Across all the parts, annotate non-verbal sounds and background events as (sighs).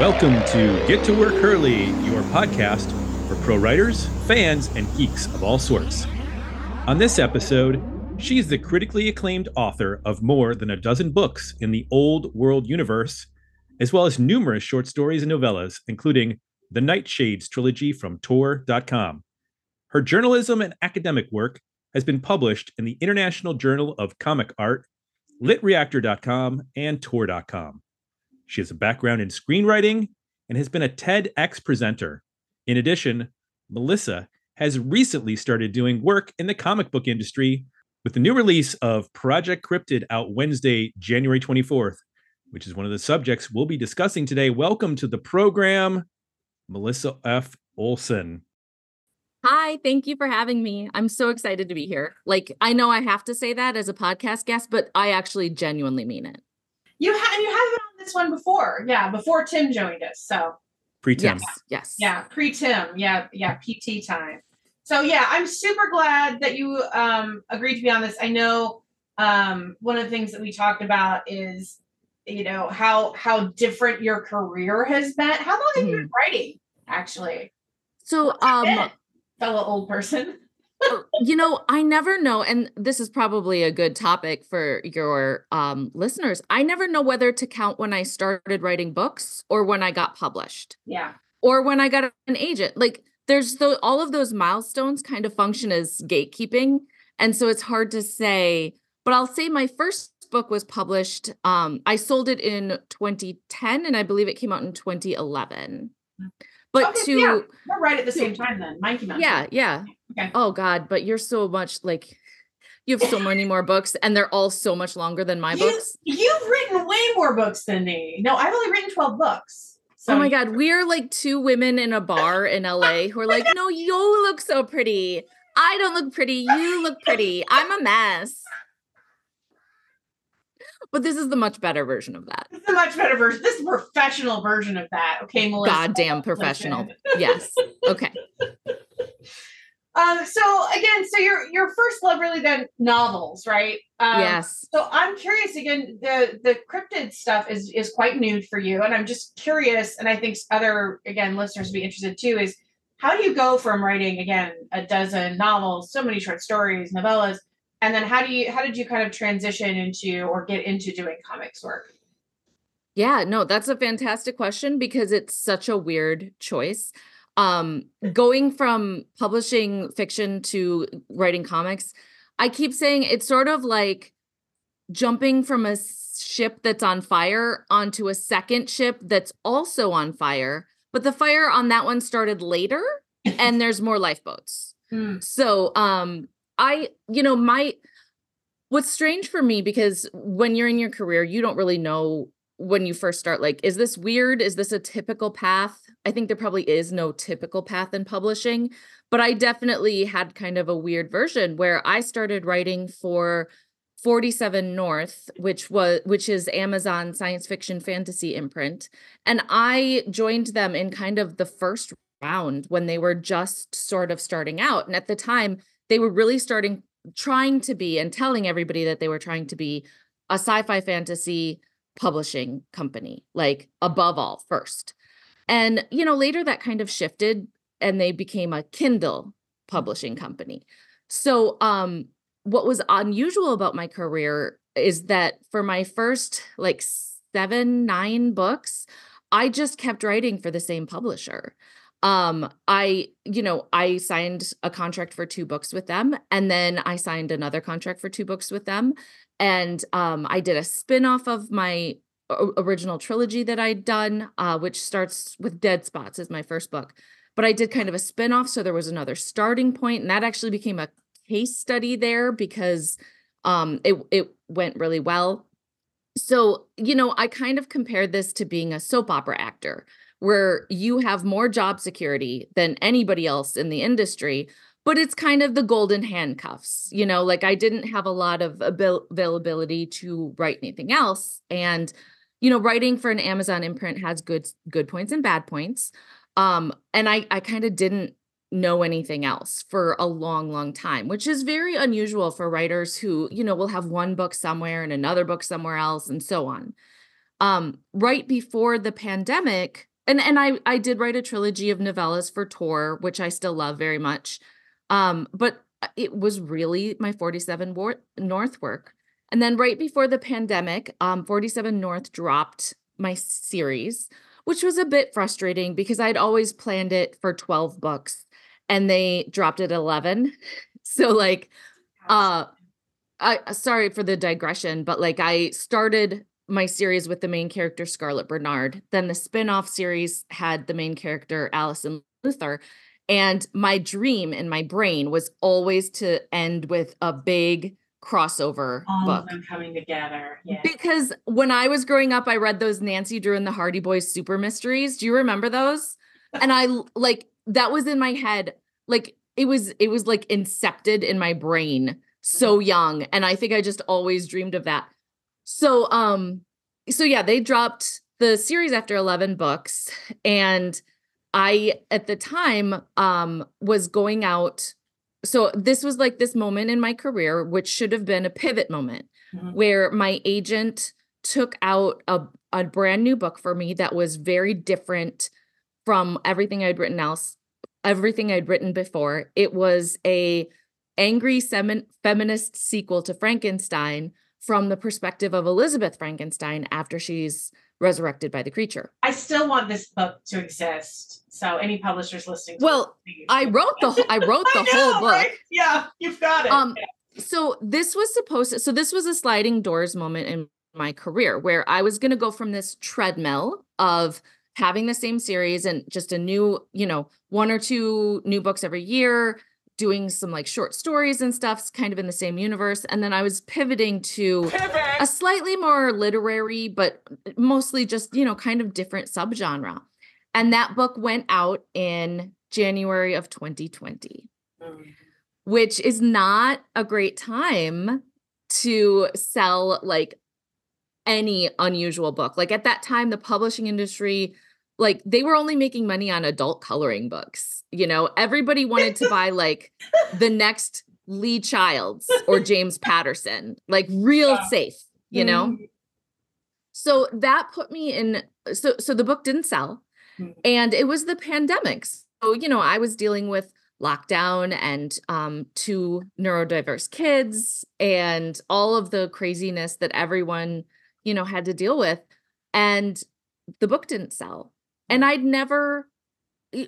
Welcome to Get to Work Hurley, your podcast for pro writers, fans, and geeks of all sorts. On this episode, she's the critically acclaimed author of more than a dozen books in the Old World universe, as well as numerous short stories and novellas, including the Nightshades trilogy from Tor.com. Her journalism and academic work has been published in the International Journal of Comic Art, LitReactor.com, and Tor.com. She has a background in screenwriting and has been a TEDx presenter. In addition, Melissa has recently started doing work in the comic book industry with the new release of Project Cryptid out Wednesday, January 24th, which is one of the subjects we'll be discussing today. Welcome to the program, Melissa F. Olson. Hi, thank you for having me. I'm so excited to be here. Like, I know I have to say that as a podcast guest, but I actually genuinely mean it. You have you have been on this one before, yeah, before Tim joined us. So pre Tim, yes, yes, yeah, pre Tim, yeah, yeah, PT time. So yeah, I'm super glad that you um, agreed to be on this. I know um, one of the things that we talked about is you know how how different your career has been. How long have mm-hmm. you been writing? Actually, so um fellow old person? You know, I never know, and this is probably a good topic for your um, listeners. I never know whether to count when I started writing books or when I got published. Yeah. Or when I got an agent. Like there's the all of those milestones kind of function as gatekeeping. And so it's hard to say, but I'll say my first book was published. Um, I sold it in 2010 and I believe it came out in 2011. Mm. But okay, to yeah, we're right at the same time then. Came out. Yeah, yeah. Okay. Oh God, but you're so much like you have so many more books and they're all so much longer than my you, books. You've written way more books than me. No, I've only written 12 books. So. Oh my God. We are like two women in a bar in LA (laughs) who are like, no, you look so pretty. I don't look pretty. You look pretty. I'm a mess. But this is the much better version of that. It's a much better version. This is a professional version of that. Okay, Melissa. Goddamn professional. yes. Okay. (laughs) Um, so again, so your your first love really then novels, right? Um, yes. So I'm curious again. The the cryptid stuff is is quite new for you, and I'm just curious, and I think other again listeners would be interested too. Is how do you go from writing again a dozen novels, so many short stories, novellas, and then how do you how did you kind of transition into or get into doing comics work? Yeah, no, that's a fantastic question because it's such a weird choice um going from publishing fiction to writing comics i keep saying it's sort of like jumping from a ship that's on fire onto a second ship that's also on fire but the fire on that one started later and there's more lifeboats mm. so um i you know my what's strange for me because when you're in your career you don't really know when you first start like is this weird? Is this a typical path? I think there probably is no typical path in publishing but i definitely had kind of a weird version where i started writing for 47 north which was which is amazon science fiction fantasy imprint and i joined them in kind of the first round when they were just sort of starting out and at the time they were really starting trying to be and telling everybody that they were trying to be a sci-fi fantasy publishing company, like above all, first. And, you know, later that kind of shifted and they became a Kindle publishing company. So, um, what was unusual about my career is that for my first like seven, nine books, I just kept writing for the same publisher. Um, I, you know, I signed a contract for two books with them, and then I signed another contract for two books with them and um, I did a spin-off of my original trilogy that I'd done, uh, which starts with Dead Spots as my first book. But I did kind of a spin-off, so there was another starting point, and that actually became a case study there because um, it it went really well. So you know, I kind of compared this to being a soap opera actor, where you have more job security than anybody else in the industry, but it's kind of the golden handcuffs you know? Like i didn't have a lot of abil- availability to write anything else and you know writing for an amazon imprint has good good points and bad points um and i i kind of didn't know anything else for a long long time which is very unusual for writers who you know will have one book somewhere and another book somewhere else and so on. Um, right before the pandemic, and and I I did write a trilogy of novellas for Tor, which I still love very much. Um, but uh, it was really my 47 War- North work. And then right before the pandemic, um, 47 North dropped my series, which was a bit frustrating because I'd always planned it for 12 books and they dropped it 11. (laughs) So like uh I sorry for the digression, but like I started my series with the main character Scarlett Bernard. Then the spin-off series had the main character Allison Luther. And my dream in my brain was always to end with a big crossover All book. of them coming together. Yeah. Because when I was growing up, I read those Nancy Drew and the Hardy Boys super mysteries. Do you remember those? And I like that was in my head. Like it was, it was like incepted in my brain so mm. young. And I think I just always dreamed of that. So um, so yeah, they dropped the series after 11 books. And I at the time um was going out. So this was like this moment in my career, which should have been a pivot moment Mhm. where my agent took out a, a brand new book for me that was very different from everything I'd written else, everything I'd written before. It was a angry semin- feminist sequel to Frankenstein from the perspective of Elizabeth Frankenstein after she's resurrected by the creature. I still want this book to exist. So any publishers listening to Well. I wrote the whole- I wrote the (laughs) I whole book. right? Yeah, you've got it. Um, so this was supposed to, so this was a sliding doors moment in my career where I was going to go from this treadmill of having the same series and just a new, you know, one or two new books every year, doing some like short stories and stuff, kind of in the same universe. And then I was pivoting to a slightly more literary, but mostly just, you know, kind of different subgenre. And that book went out in January of 2020 Mm. which is not a great time to sell like any unusual book. Like at that time, the publishing industry, like they were only making money on adult coloring books. You know, everybody wanted to buy like the next Lee Childs or James Patterson, like real Yeah. safe, you know? Mhm. So that put me in so so the book didn't sell Mhm. and it was the pandemic. So, you know, I was dealing with lockdown and um two neurodiverse kids and all of the craziness that everyone, you know, had to deal with and the book didn't sell. And I'd never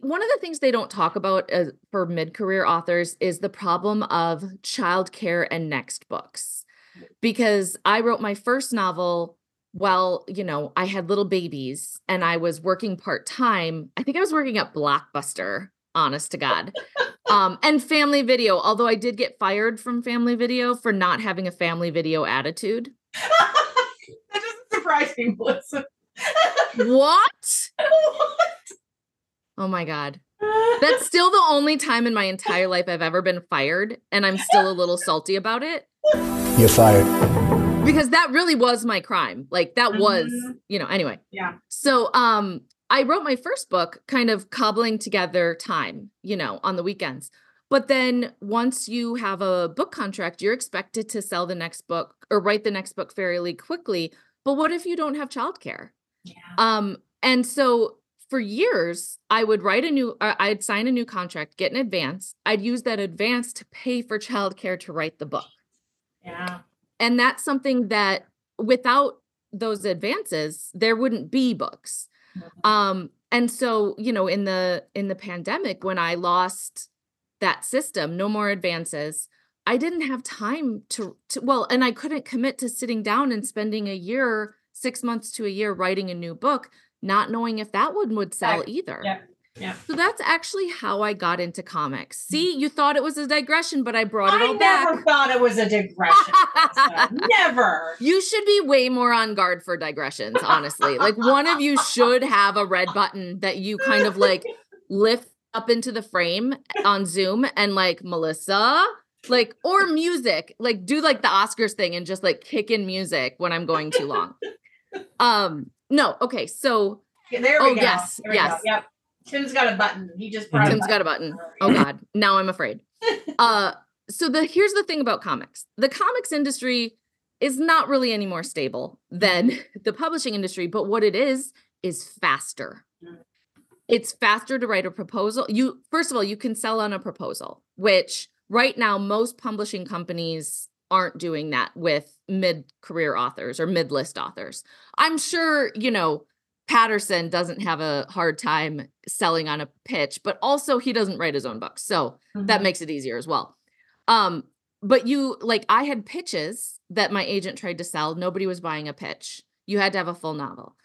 one of the things they don't talk about uh, for mid-career authors is the problem of childcare and next books because I wrote my first novel while, you know, I had little babies and I was working part-time. I think I was working at Blockbuster, honest to God. Um, and family video, although I did get fired from family video for not having a family video attitude. (laughs) that doesn't surprise me, Melissa. What? Oh my God. (laughs) That's still the only time in my entire life I've ever been fired. And I'm still a little salty about it You're fired. because that really was my crime. Like that was, Mhm. you know, anyway. yeah. So um I wrote my first book kind of cobbling together time, you know, on the weekends. But then once you have a book contract, you're expected to sell the next book or write the next book fairly quickly. But what if you don't have childcare? Yeah. Um, and so for years, I would write a new, uh, I'd sign a new contract, get an advance. I'd use that advance to pay for childcare to write the book. Yeah. And that's something that without those advances, there wouldn't be books. Mhm. Um, and so, you know, in the in the pandemic, when I lost that system, no more advances, I didn't have time to, to well, and I couldn't commit to sitting down and spending a year, six months to a year writing a new book, not knowing if that one would sell either. Yeah. Yeah. So that's actually how I got into comics. Mm. See, you thought it was a digression, but I brought it I all never back. thought it was a digression. (laughs) Never. You should be way more on guard for digressions, honestly. like one of you should have a red button that you kind of like lift up into the frame on Zoom and like Melissa, like or music, like do like the Oscars thing and just like kick in music when I'm going too long. Um, no, okay, so Yeah, There we Oh, go. yes, we go. yes. Yep. Tim's got a button. He just brought Tim's got a button. Oh God, now I'm afraid. (laughs) Uh, so the here's the thing about comics: the comics industry is not really any more stable than (laughs) the publishing industry, but what it is is faster. It's faster to write a proposal. You first of all, you can sell on a proposal, which right now most publishing companies aren't doing that with mid-career authors or mid-list authors. I'm sure, you know, Patterson doesn't have a hard time selling on a pitch, but also he doesn't write his own books. So that Mhm. makes it easier as well. Um, but you like I had pitches that my agent tried to sell. Nobody was buying a pitch. You had to have a full novel.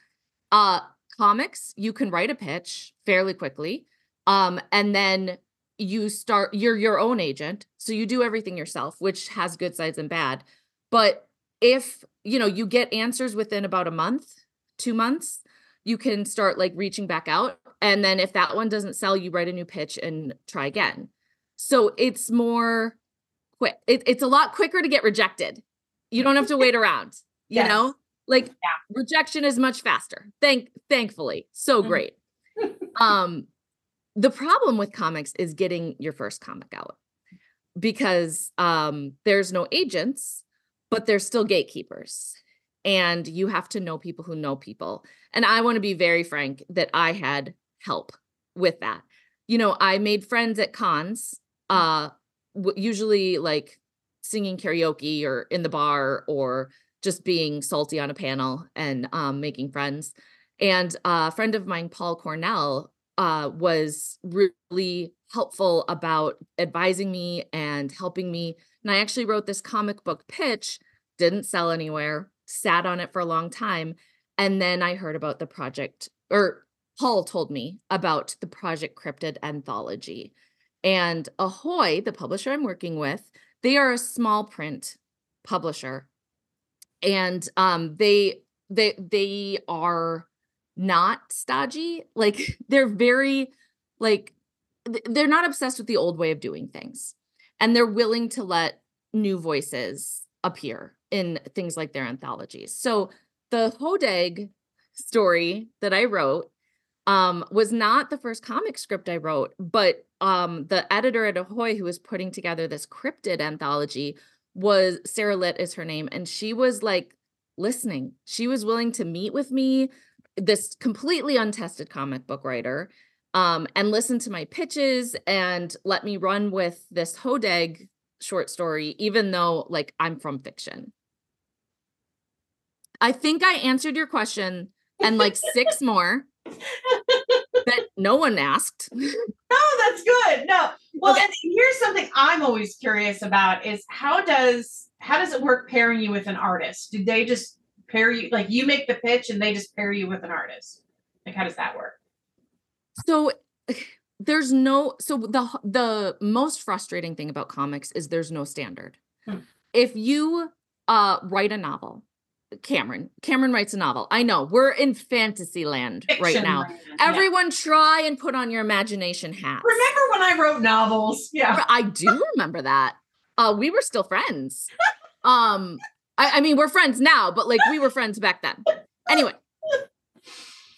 Uh comics, you can write a pitch fairly quickly. Um, and then you start you're your own agent. So you do everything yourself, which has good sides and bad. But if you know you get answers within about a month, two months, you can start like reaching back out. And then if that one doesn't sell, you write a new pitch and try again. So it's more quick. It, it's a lot quicker to get rejected. You don't have to wait around. (laughs) You Yes. know, like Yeah. rejection is much faster. Thank, thankfully, so Mhm. great. um, the problem with comics is getting your first comic out because um, there's no agents, but there's still gatekeepers, and you have to know people who know people. And I want to be very frank that I had help with that. You know, I made friends at cons, uh, w- usually like singing karaoke or in the bar or just being salty on a panel and um, making friends. And a friend of mine, Paul Cornell, uh, was really helpful about advising me and helping me. And I actually wrote this comic book pitch, didn't sell anywhere, sat on it for a long time. And then I heard about the project, or Paul told me about the Project Cryptid anthology. And Ahoy, the publisher I'm working with, they are a small print publisher. And um they they they are not stodgy. Like (laughs) they're very like they're not obsessed with the old way of doing things. And they're willing to let new voices appear in things like their anthologies. So the Hodag story that I wrote um was not the first comic script I wrote, but um the editor at Ahoy who was putting together this cryptid anthology was Sarah Litt is her name and she was like listening. She was willing to meet with me, this completely untested comic book writer, um and listen to my pitches and let me run with this Hodag short story even though like I'm from fiction. I think I answered your question and like six (laughs) more that no one asked. (laughs) No, that's good. No. Well, Okay. and here's something I'm always curious about is how does how does it work pairing you with an artist? Do they just pair you like you make the pitch and they just pair you with an artist? Like how does that work? So (sighs) there's no so the the most frustrating thing about comics is there's no standard. Hmm. If you uh write a novel, Kameron, Kameron writes a novel. I know we're in fantasy land right now. land, yeah. Everyone try and put on your imagination hat. Remember when I wrote novels? Yeah. I do remember that. Uh, we were still friends. (laughs) Um, I, I mean, we're friends now, but like we were friends back then. Anyway,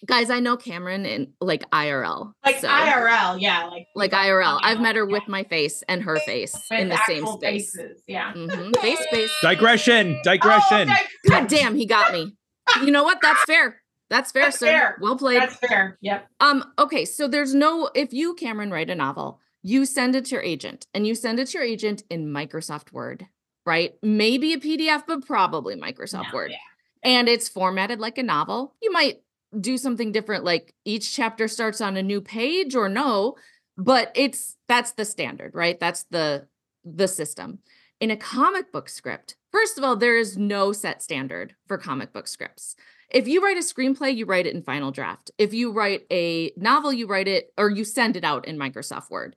guys, I know Kameron in like IRL. Like so, IRL, yeah, like like IRL. I've met her Yeah. with my face and her face with in the same actual space. faces. Yeah. hmm Face space. Digression. Digression. Oh, okay, God damn, he got me. You know what? That's fair. That's fair, That's sir. fair. Well played. That's fair. Yep. Um, okay, so there's no if you, Kameron, write a novel, you send it to your agent and you send it to your agent in Microsoft Word, right? Maybe a PDF, but probably Microsoft No, Word. yeah. And it's formatted like a novel. You might do something different, like each chapter starts on a new page or no, but it's that's the standard, right? That's the the system. In a comic book script, first of all, there is no set standard for comic book scripts if you write a screenplay, you write it in Final Draft. If you write a novel, you write it or you send it out in Microsoft Word.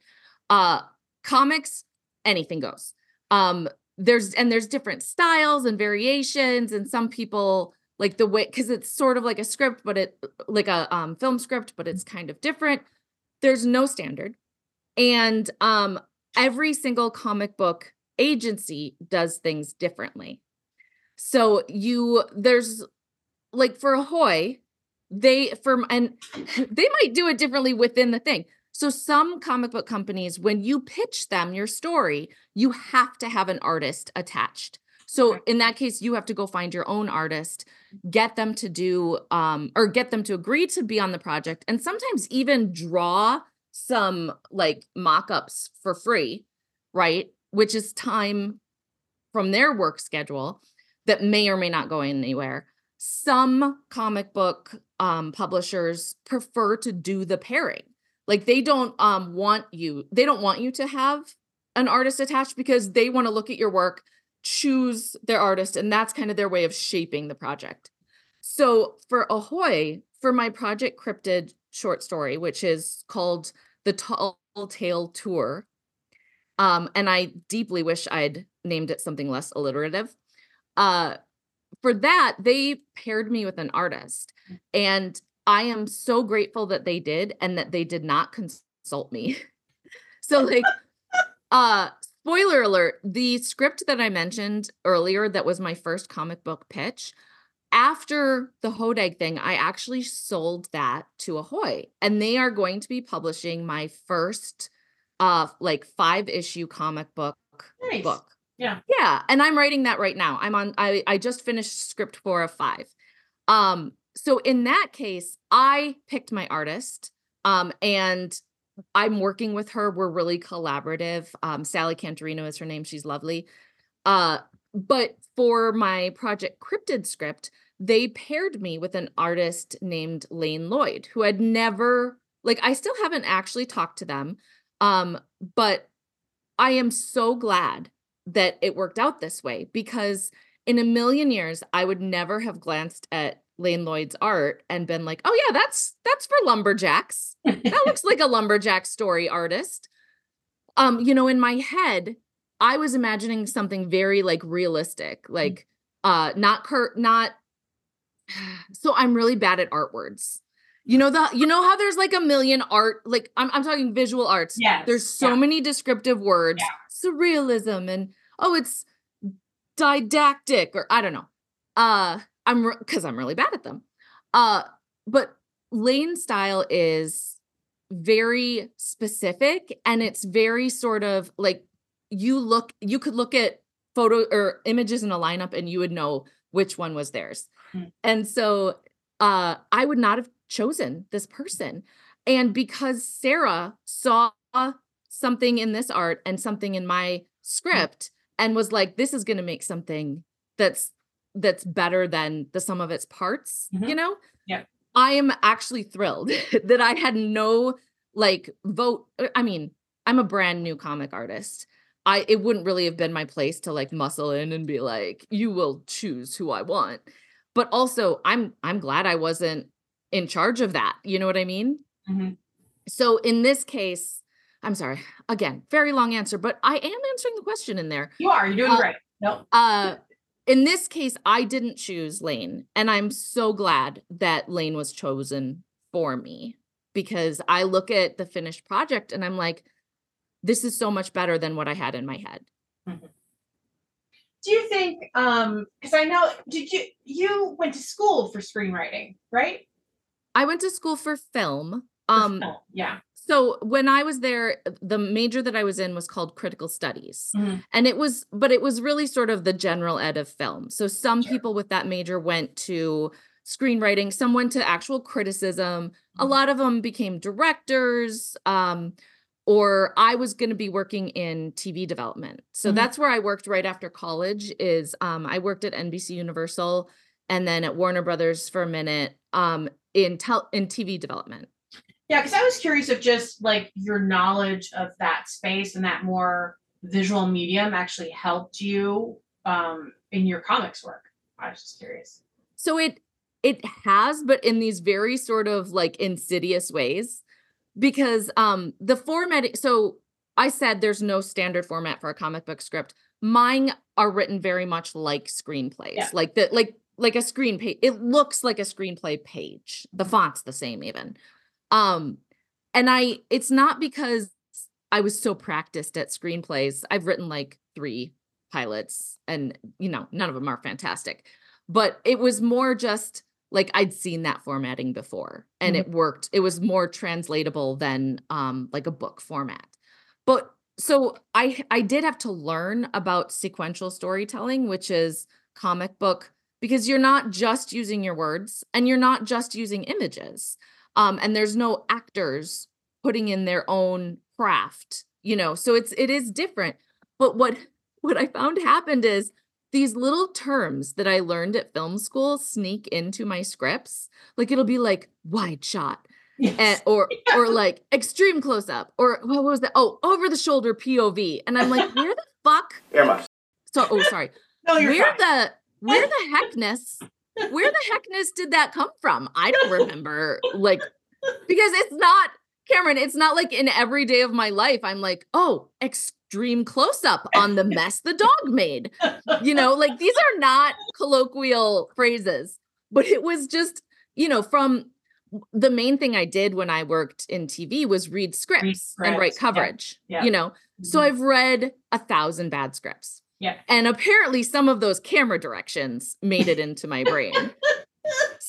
Uh comics, anything goes. Um there's and there's different styles and variations and some people like the way cuz it's sort of like a script but it like a um film script but it's kind of different. There's no standard. And um every single comic book agency does things differently. So you there's like for Ahoy, they for and (laughs) they might do it differently within the thing. So some comic book companies, when you pitch them your story, you have to have an artist attached. So in that case, you have to go find your own artist, get them to do um or get them to agree to be on the project and sometimes even draw some like mock-ups for free, right? Which is time from their work schedule that may or may not go anywhere. Some comic book um publishers prefer to do the pairing. Like they don't um want you they don't want you to have an artist attached because they want to look at your work, choose their artist, and that's kind of their way of shaping the project. So for Ahoy, for my Project Cryptid short story, which is called The Tall Tale Tour, um, and I deeply wish I'd named it something less alliterative. Uh, for that, they paired me with an artist, and I am so grateful that they did and that they did not consult me. (laughs) so like uh spoiler alert, the script that I mentioned earlier that was my first comic book pitch, after the Hodag thing, I actually sold that to Ahoy and they are going to be publishing my first uh like 5 issue comic book Nice. book. Yeah. Yeah, and I'm writing that right now. I'm on I I just finished script 4 of 5. Um so in that case, I picked my artist um and I'm working with her. We're really collaborative. Um Sally Cantorino is her name. She's lovely. Uh but for my project cryptid script, they paired me with an artist named Lane Lloyd who had never like I still haven't actually talked to them. Um but I am so glad that it worked out this way because in a million years I would never have glanced at Lane Lloyd's art and been like, "Oh yeah, that's that's for lumberjacks. That looks like a lumberjack story artist." Um, you know, in my head, I was imagining something very like realistic, like uh not cur not (sighs) so I'm really bad at art words. You know the you know how there's like a million art like I'm I'm talking visual arts. Yes. There's so yeah. many descriptive words, Yeah. surrealism and oh it's didactic or I don't know. Uh I'm re- cuz I'm really bad at them. Uh but Lane style is very specific and it's very sort of like you look you could look at photo or images in a lineup and you would know which one was theirs. Mm. And so uh I would not have chosen this person. And because Sarah saw something in this art and something in my script and was like this is going to make something that's that's better than the sum of its parts, you Mhm. know? Yeah. I am actually thrilled (laughs) that I had no like vote uh, I mean, I'm a brand new comic artist. I it wouldn't really have been my place to like muscle in and be like you will choose who I want. But also I'm I'm glad I wasn't in charge of that. You know what I mean? Mhm. So in this case, I'm sorry. Again, very long answer, but I am answering the question in there. You are. You're doing Uh, great. Nope. Uh in this case, I didn't choose Lane, and I'm so glad that Lane was chosen for me because I look at the finished project and I'm like, this is so much better than what I had in my head. Do you think um because I know did you you went to school for screenwriting, right? I went to school for film. For Um film, yeah. So when I was there, the major that I was in was called critical studies. Mhm. And it was, but it was really sort of the general ed of film. So some Sure. people with that major went to screenwriting, some went to actual criticism. A Mhm. lot of them became directors. Um, or I was going to be working in TV development. So Mhm. that's where I worked right after college is um, I worked at NBC Universal and then at Warner Brothers for a minute um, in tel- in TV development. Yeah, because I was curious if just like your knowledge of that space and that more visual medium actually helped you um in your comics work. I was just curious. So it it has, but in these very sort of like insidious ways, because um the formatting. So I said there's no standard format for a comic book script. Mine are written very much like screenplays, Yeah. like the like like a screen page. It looks like a screenplay page. The font's the same even. Um, and I it's not because I was so practiced at screenplays. I've written like three pilots, and you know, none of them are fantastic but it was more just like I'd seen that formatting before and Mhm. it worked. It was more translatable than um like a book format. But so I I did have to learn about sequential storytelling, which is comic book because you're not just using your words and you're not just using images. Um, and there's no actors putting in their own craft, you know. So it's it is different. But what (laughs) what I found happened is these little terms that I learned at film school sneak into my scripts. Like it'll be like wide shot, Yes. and, or (laughs) or like extreme close up or what was that oh over the shoulder pov and i'm like where the (laughs) fuck Earmuffs. so oh sorry no, you're where fine. the where the heckness where the heckness did that come from i don't (laughs) remember like because it's not kameron it's not like in every day of my life i'm like oh extreme close up on the mess the dog made you know like these are not colloquial phrases but it was just you know from the main thing i did when i worked in tv was read scripts and write scripts, yeah, coverage yeah. you know so Mhm. i've read a thousand bad scripts Yeah. and apparently some of those camera directions made it into my brain. (laughs)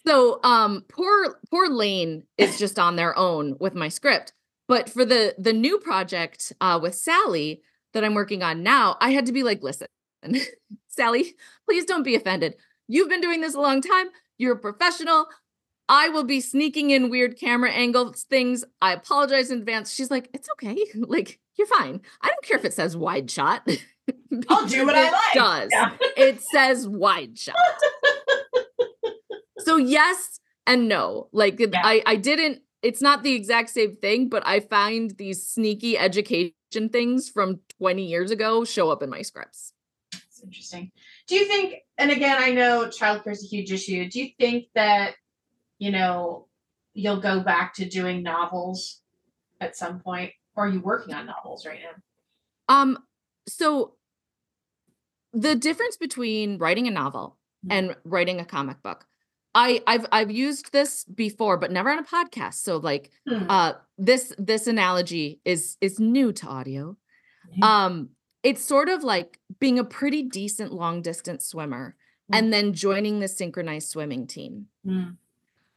So um poor poor lane is just on their own with my script. But for the the new project uh with sally that i'm working on now i had to be like listen (laughs) sally please don't be offended. You've been doing this a long time. You're a professional. I will be sneaking in weird camera angles things. I apologize in advance. She's like it's okay. (laughs) Like you're fine i don't care if it says wide shot (laughs) I'll do what I It like. does Yeah. it says wide shot so yes and no like Yeah. i i didn't it's not the exact same thing but i find these sneaky education things from 20 years ago show up in my scripts It's interesting. Do you think, and again, I know childcare is a huge issue. Do you think that, you know, you'll go back to doing novels at some point? Or are you working on novels right now? um so the difference between writing a novel Mhm. and writing a comic book i i've i've used this before but never on a podcast so like Hmm. uh this this analogy is is new to audio Mhm. um it's sort of like being a pretty decent long distance swimmer and then joining the synchronized swimming team Hmm.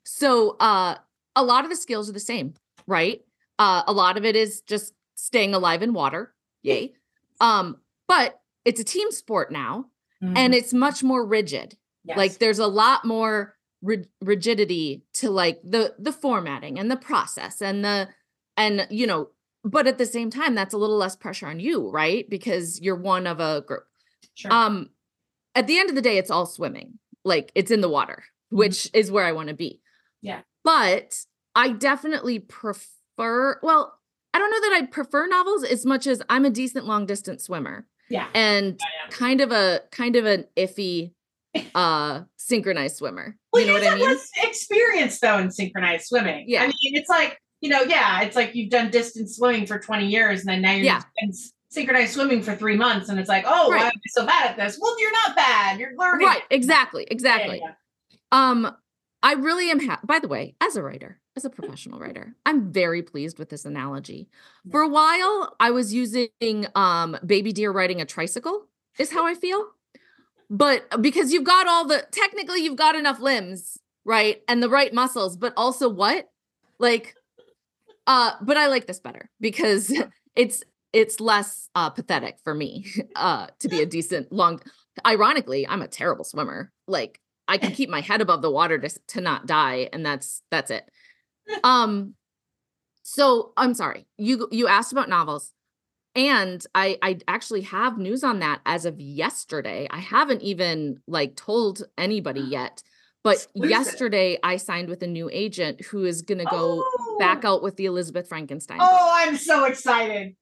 so uh a lot of the skills are the same right uh a lot of it is just staying alive in water. Yay. Um but it's a team sport now and it's much more rigid. Yes. like there's a lot more rig- rigidity to like the the formatting and the process and the and you know but at the same time that's a little less pressure on you right? Because you're one of a group. Sure. um at the end of the day it's all swimming. Like it's in the water which is where i want to be. Yeah. but i definitely prefer well i don't know that i'd prefer novels as much as i'm a decent long distance swimmer yeah. and kind of a kind of an iffy uh synchronized swimmer Well, you know what have i mean less experience though in synchronized swimming. Yeah. I mean, it's like, you know, yeah, it's like you've done distance swimming for 20 years and then now you're Yeah. in synchronized swimming for three months and it's like, oh, Right. why am I so bad at this? Well, you're not bad. You're learning. right exactly Yeah, yeah, exactly yeah. um i really am ha- by the way as a writer as a professional writer i'm very pleased with this analogy. For a while i was using um baby deer riding a tricycle is how i feel. But uh, because you've got all the technically you've got enough limbs right and the right muscles but also what? Like uh but i like this better because (laughs) it's it's less uh pathetic for me (laughs) uh to be a (laughs) decent long ironically i'm a terrible swimmer like i can keep my head above the water to, to not die and that's that's it (laughs) um so i'm sorry you you asked about novels and i i actually have news on that as of yesterday i haven't even like told anybody (gasps) yet but Exclusive. yesterday i signed with a new agent who is going to go back Oh. out with the elizabeth frankenstein. Oh, I'm so excited.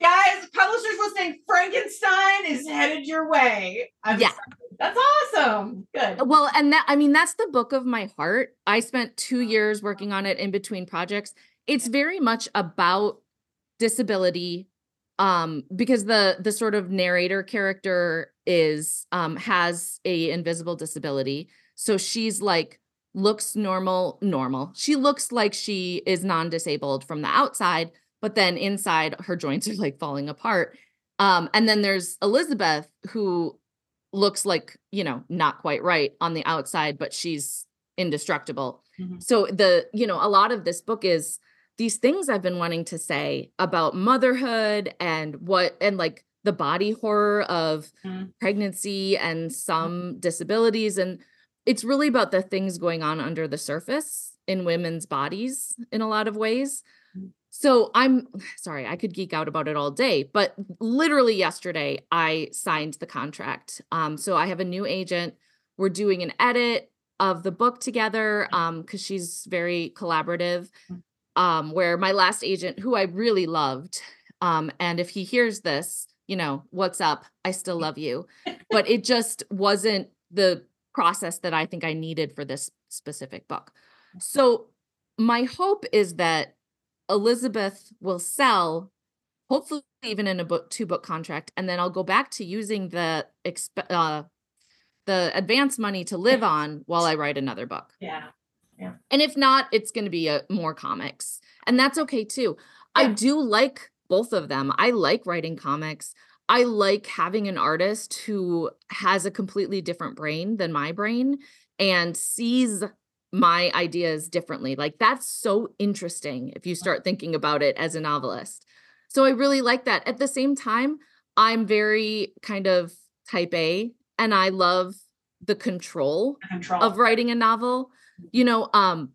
Guys, publishers listening, Frankenstein is headed your way. I'm Yeah. excited. That's awesome. Good. Well, and that I mean that's the book of my heart. I spent 2 years working on it in between projects. It's very much about disability um because the the sort of narrator character is um has a invisible disability. So she's like looks normal normal. She looks like she is non-disabled from the outside, but then inside her joints are like falling apart. Um and then there's Elizabeth who looks like you know not quite right on the outside but she's indestructible Mhm. so the you know a lot of this book is these things I've been wanting to say about motherhood and what and like the body horror of Mm. pregnancy and some disabilities and it's really about the things going on under the surface in women's bodies in a lot of ways. Mm. So I'm (sighs) sorry, I could geek out about it all day, but literally yesterday I signed the contract. Um, so I have a new agent. We're doing an edit of the book together um because she's very collaborative. Mm. Um, where my last agent, who I really loved, um, and if he hears this, you know, what's up? I still love you. (laughs) But it just wasn't the process that I think I needed for this specific book. So my hope is that Elizabeth will sell, hopefully even in a book two book contract, and then I'll go back to using the exp- uh, the advance money to live on while I write another book. Yeah. Yeah. And if not, it's going to be a, more comics. And that's okay too. I do like both of them. I like writing comics. I like having an artist who has a completely different brain than my brain and sees my ideas differently. Like that's so interesting if you start thinking about it as a novelist. So I really like that. At the same time, I'm very kind of type A and I love the control Control. of writing a novel you know um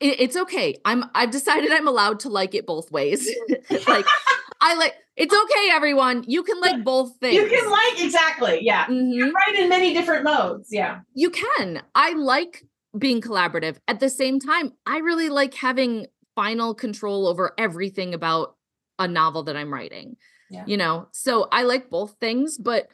it, it's okay i'm i've decided i'm allowed to like it both ways (laughs) like i like it's okay everyone you can like both things you can like exactly. Yeah. Mhm. Write in many different modes. Yeah. you can i like being collaborative at the same time i really like having final control over everything about a novel that i'm writing Yeah. you know so i like both things but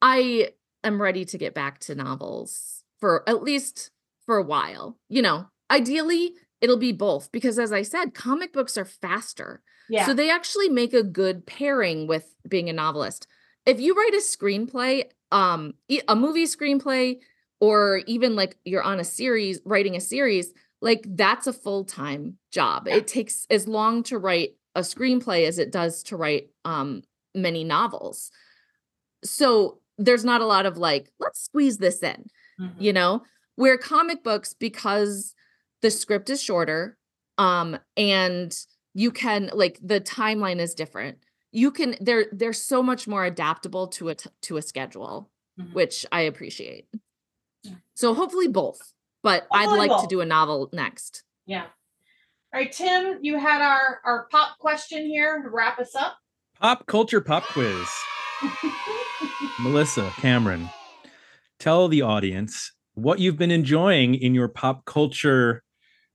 i am ready to get back to novels for at least for a while you know ideally it'll be both because as i said comic books are faster Yeah. so they actually make a good pairing with being a novelist. If you write a screenplay, um a movie screenplay or even like you're on a series writing a series, like that's a full-time job. Yeah. It takes as long to write a screenplay as it does to write um many novels. So there's not a lot of like let's squeeze this in Mhm. you know where comic books because the script is shorter um and you can like the timeline is different you can they're they're so much more adaptable to a t- to a schedule Mhm. which i appreciate. So hopefully both but i'd Hopefully like to do a novel next Yeah. All right, Tim, you had our our pop question here to wrap us up. Pop culture pop quiz. (laughs) Melissa, Kameron, tell the audience what you've been enjoying in your pop culture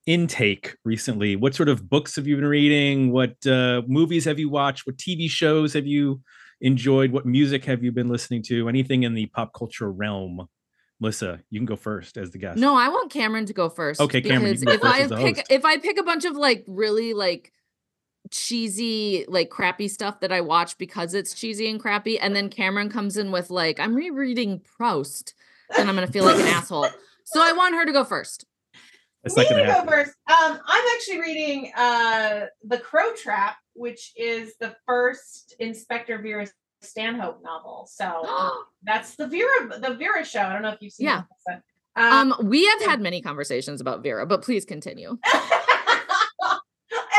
intake recently. What sort of books have you been reading? What uh, movies have you watched? What TV shows have you enjoyed? What music have you been listening to? Anything in the pop culture realm? Melissa, you can go first as the guest. no i want kameron to go first Okay, Kameron, you because can go if first i as the pick host. if i pick a bunch of like really like cheesy like crappy stuff that i watch because it's cheesy and crappy and then kameron comes in with like i'm rereading proust then i'm gonna feel like an (laughs) asshole so i want her to go first That's Me to going go first. Um, I'm actually reading uh The Crow Trap, which is the first Inspector Vera Stanhope novel. So (gasps) that's the Vera the Vera show. I don't know if you've seen Yeah. it. Melissa. um we have had many conversations about vera but please continue (laughs)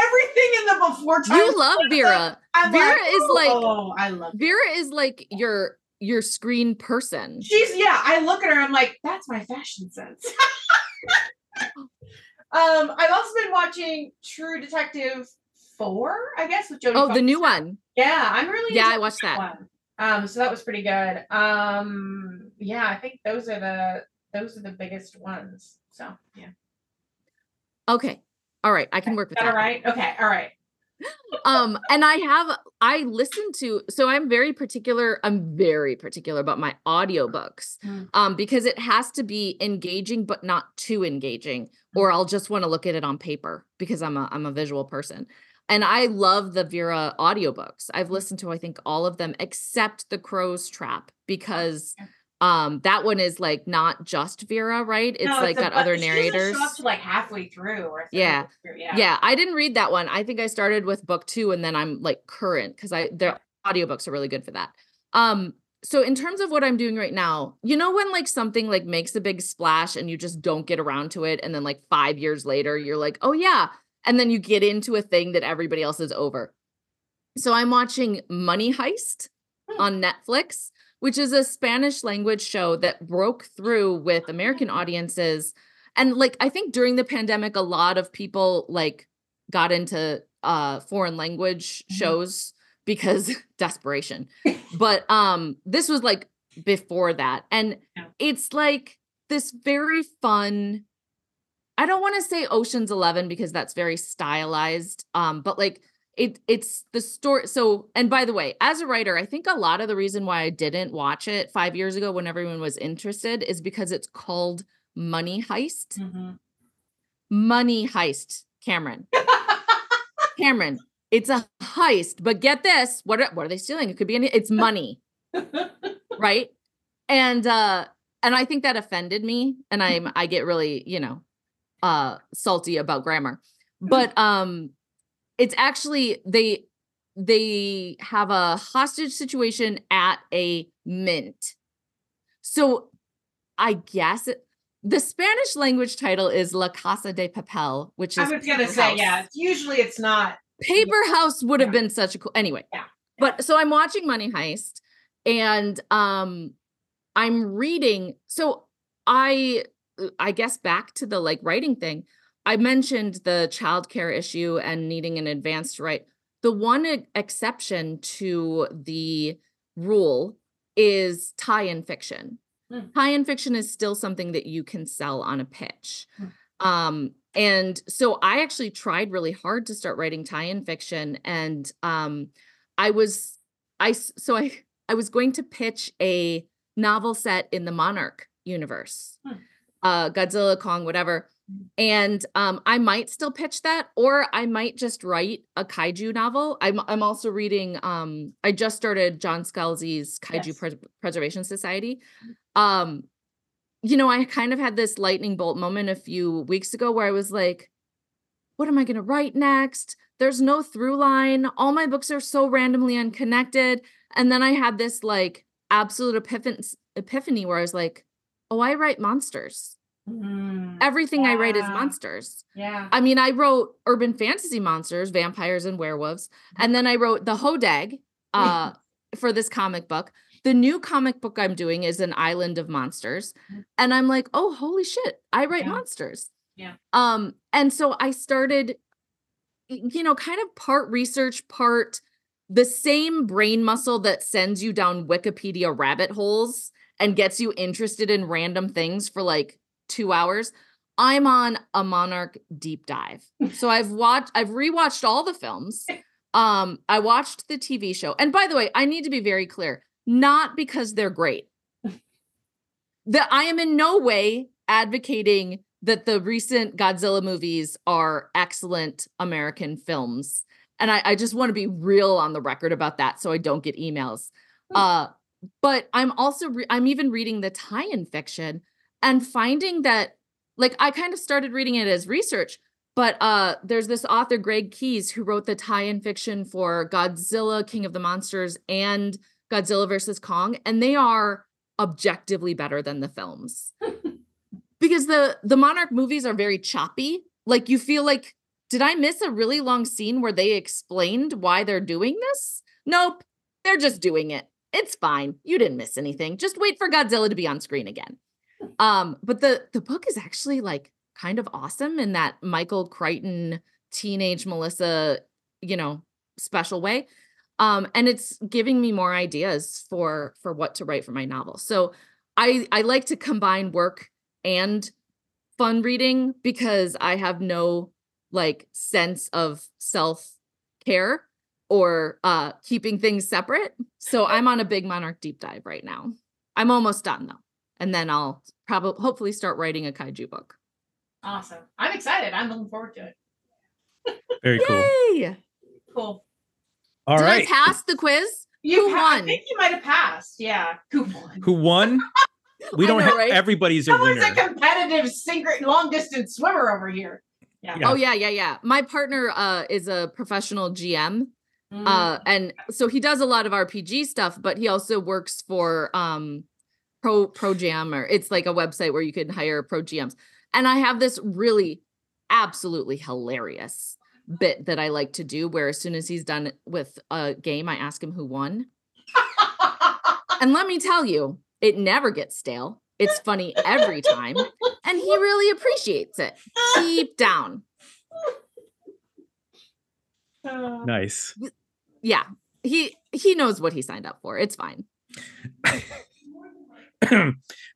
Everything in the before time. you love vera I'm Vera is like- oh, I love. vera is like your your screen person She's yeah. I look at her. I'm like, that's my fashion sense. (laughs) um, I've also been watching True Detective Four, I guess, with Jodie. oh the new one Yeah, I'm really. Yeah, I watched that. one. Um, so that was pretty good. Um, yeah, I think those are the those are the biggest ones. So yeah, okay all right i can work with that that all right? Okay, all right. (gasps) um and i have i listen to so i'm very particular i'm very particular about my audiobooks Mm. um because it has to be engaging but not too engaging or i'll just want to look at it on paper because i'm a i'm a visual person and i love the vera audiobooks i've listened to i think all of them except the crow's trap because um that one is like not just vera right it's No, like a got bu- other narrators Show up to like halfway through, or something. Yeah. yeah, yeah. I didn't read that one. I think I started with book two and then I'm like current because I their audiobooks are really good for that. Um, so in terms of what I'm doing right now, you know when like something like makes a big splash and you just don't get around to it, and then like five years later, you're like, oh yeah. And then you get into a thing that everybody else is over. So I'm watching Money Heist Hmm. on Netflix, which is a Spanish language show that broke through with American audiences. And like I think during the pandemic a lot of people like got into uh foreign language Mhm. shows because (laughs) desperation. (laughs) But um this was like before that and Yeah. it's like this very fun I don't want to say Ocean's 11 because that's very stylized um but like it it's the story so and by the way as a writer I think a lot of the reason why I didn't watch it 5 years ago when everyone was interested is because it's called Money Heist. Mhm. Money Heist Kameron. Kameron it's a heist but get this what are, what are they stealing? It could be any it's money. (laughs) Right? And uh and i think that offended me and i'm i get really you know uh salty about grammar but um it's actually they they have a hostage situation at a mint so i guess it, the spanish language title is la casa de papel which is I was gonna say, House. yeah. Usually it's not. Paper House would have Yeah. been such a cool anyway. Yeah. But so I'm watching Money Heist and um I'm reading so I I guess back to the like writing thing. I mentioned the childcare issue and needing an advanced right. The one exception to the rule is tie-in fiction. Hmm. Tie-in fiction is still something that you can sell on a pitch. Hmm. Um and so I actually tried really hard to start writing tie-in fiction and um I was I so I I was going to pitch a novel set in the Monarch universe. Hmm. Uh Godzilla, Kong, whatever. And um I might still pitch that or I might just write a kaiju novel. I'm I'm also reading um I just started John Scalzi's Kaiju Yes. Pres- Preservation Society. Um you know, I kind of had this lightning bolt moment a few weeks ago where I was like, what am I going to write next? There's no through line. All my books are so randomly unconnected. And then I had this like absolute epiphan- epiphany where I was like, oh, I write monsters. Mm, Everything I write is monsters. yeah. I mean, I wrote urban fantasy monsters, vampires and werewolves, and then I wrote the Hodag uh, (laughs) for this comic book. The new comic book I'm doing is an island of monsters, Mm. and I'm like, oh, holy shit, I write Yeah. monsters. Yeah. Um, and so I started, you know, kind of part research, part the same brain muscle that sends you down Wikipedia rabbit holes and gets you interested in random things for like two hours. I'm on a Monarch deep dive. So (laughs) I've watched, I've rewatched all the films. Um, I watched the TV show. And by the way, I need to be very clear, not because they're great. (laughs) That I am in no way advocating that the recent Godzilla movies are excellent American films. And I, I just want to be real on the record about that so I don't get emails. Uh, but I'm also re- I'm even reading the tie-in fiction and finding that like I kind of started reading it as research, but uh there's this author Greg Keyes who wrote the tie-in fiction for Godzilla King of the Monsters and Godzilla versus Kong and they are objectively better than the films. (laughs) because the the Monarch movies are very choppy. Like you feel like did I miss a really long scene where they explained why they're doing this? Nope. They're just doing it. It's fine. You didn't miss anything. Just wait for Godzilla to be on screen again. Um, but the the book is actually like kind of awesome in that Michael Crichton teenage Melissa, you know, special way. Um, and it's giving me more ideas for for what to write for my novel. So I I like to combine work and fun reading because I have no like sense of self care or uh keeping things separate. So I'm on a big monarch deep dive right now. I'm almost done though. And then I'll probably hopefully start writing a kaiju book. Awesome. I'm excited. I'm looking forward to it. Very cool. Yay! Cool. All Did right. I pass the quiz? You Who pa- I think you might have passed. Yeah. Who won? Who won? We (laughs) don't know, have right? everybody's a Someone's winner. a competitive secret long distance swimmer over here. Yeah. Yeah. Oh yeah, yeah, yeah. My partner uh is a professional GM. Mm. Uh and so he does a lot of RPG stuff, but he also works for um Pro Pro Jam or it's like a website where you can hire pro GMs. And I have this really absolutely hilarious bit that I like to do where as soon as he's done with a game, I ask him who won. (laughs) And let me tell you, it never gets stale. It's funny every time. And he really appreciates it deep down. Uh, Nice. Yeah. He he knows what he signed up for. It's fine. (coughs)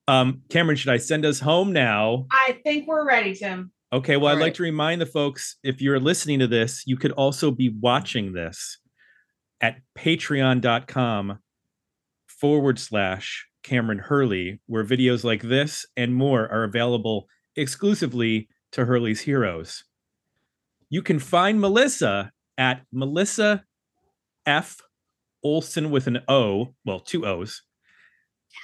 um, Kameron, should I send us home now? I think we're ready, Tim. Okay, well, I'd All like to remind the folks if you're listening to this, you could also be watching this at patreon.com forward slash Kameron Hurley, where videos like this and more are available exclusively to Hurley's Heroes. You can find Melissa at Melissa F. Olson with an O, well, two O's,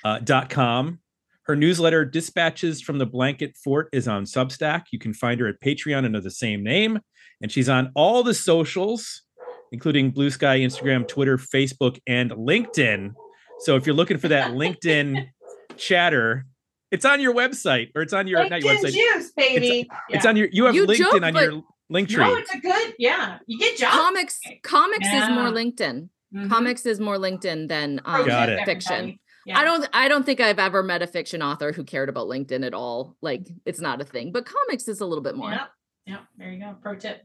uh, dot com. Her newsletter, Dispatches from the Blanket Fort, is on Substack. You can find her at Patreon under the same name. And she's on all the socials, including Blue Sky, Instagram, Twitter, Facebook, and LinkedIn. So if you're looking for that (laughs) LinkedIn chatter, it's on your website or it's on your not your website. juice, baby. It's Yeah. on your you have You LinkedIn joke, on but- your link tree. No, it's a good. Yeah, you get jobs. Comics comics is more Yeah. LinkedIn. Mhm. Comics is more LinkedIn than Pro um, Got it. fiction. Yeah. I don't I don't think I've ever met a fiction author who cared about LinkedIn at all. Like it's not a thing. But comics is a little bit more. Yeah, yeah. There you go. Pro tip.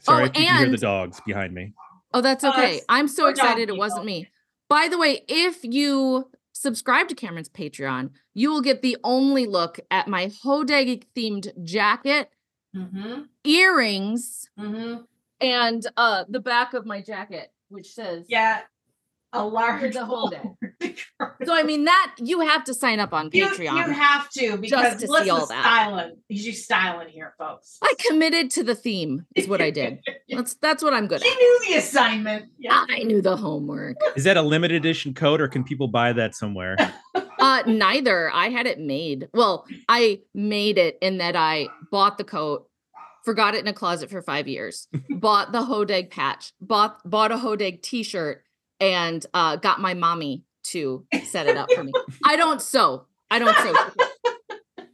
Sorry, Oh, if you can hear the dogs behind me. Oh, that's Oh, okay. that's- I'm so excited it wasn't me. By the way, if you subscribe to Kameron's Patreon, you will get the only look at my Hodag themed jacket, Mm-hmm. earrings, Mm-hmm. and uh the back of my jacket, which says Yeah. A large the whole day. (laughs) So I mean that you have to sign up on You, Patreon. you have to because to see all that. styling. She's styling here, folks. I committed to the theme is what I did. (laughs) That's that's what I'm good She at. She knew the assignment. Yeah. I knew the homework. Is that a limited edition code or can people buy that somewhere? (laughs) Uh neither. I had it made. Well, I made it in that I bought the coat, forgot it in a closet for 5 years. (laughs) bought the Hodag patch, bought bought a Hodag t-shirt and uh got my mommy to set it up for me. I don't sew. I don't sew.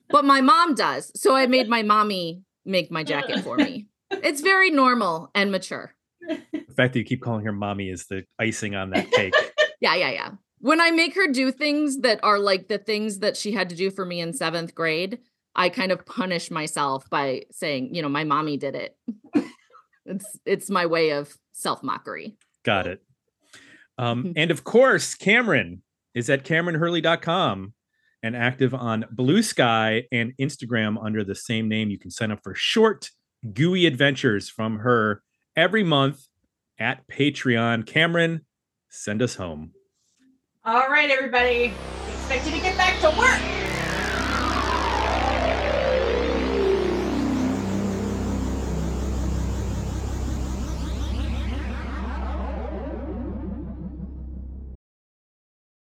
But my mom does. So I made my mommy make my jacket for me. It's very normal and mature. The fact that you keep calling her mommy is the icing on that cake. (laughs) Yeah, yeah, yeah. When I make her do things that are like the things that she had to do for me in seventh grade, I kind of punish myself by saying, you know, my mommy did it. (laughs) it's it's my way of self mockery. Got it. Um, Mhm. and of course, Kameron is at KameronHurley.com and active on Blue Sky and Instagram under the same name. You can sign up for short, gooey adventures from her every month at Patreon. Kameron, send us home. All right, everybody. Expect you to get back to work.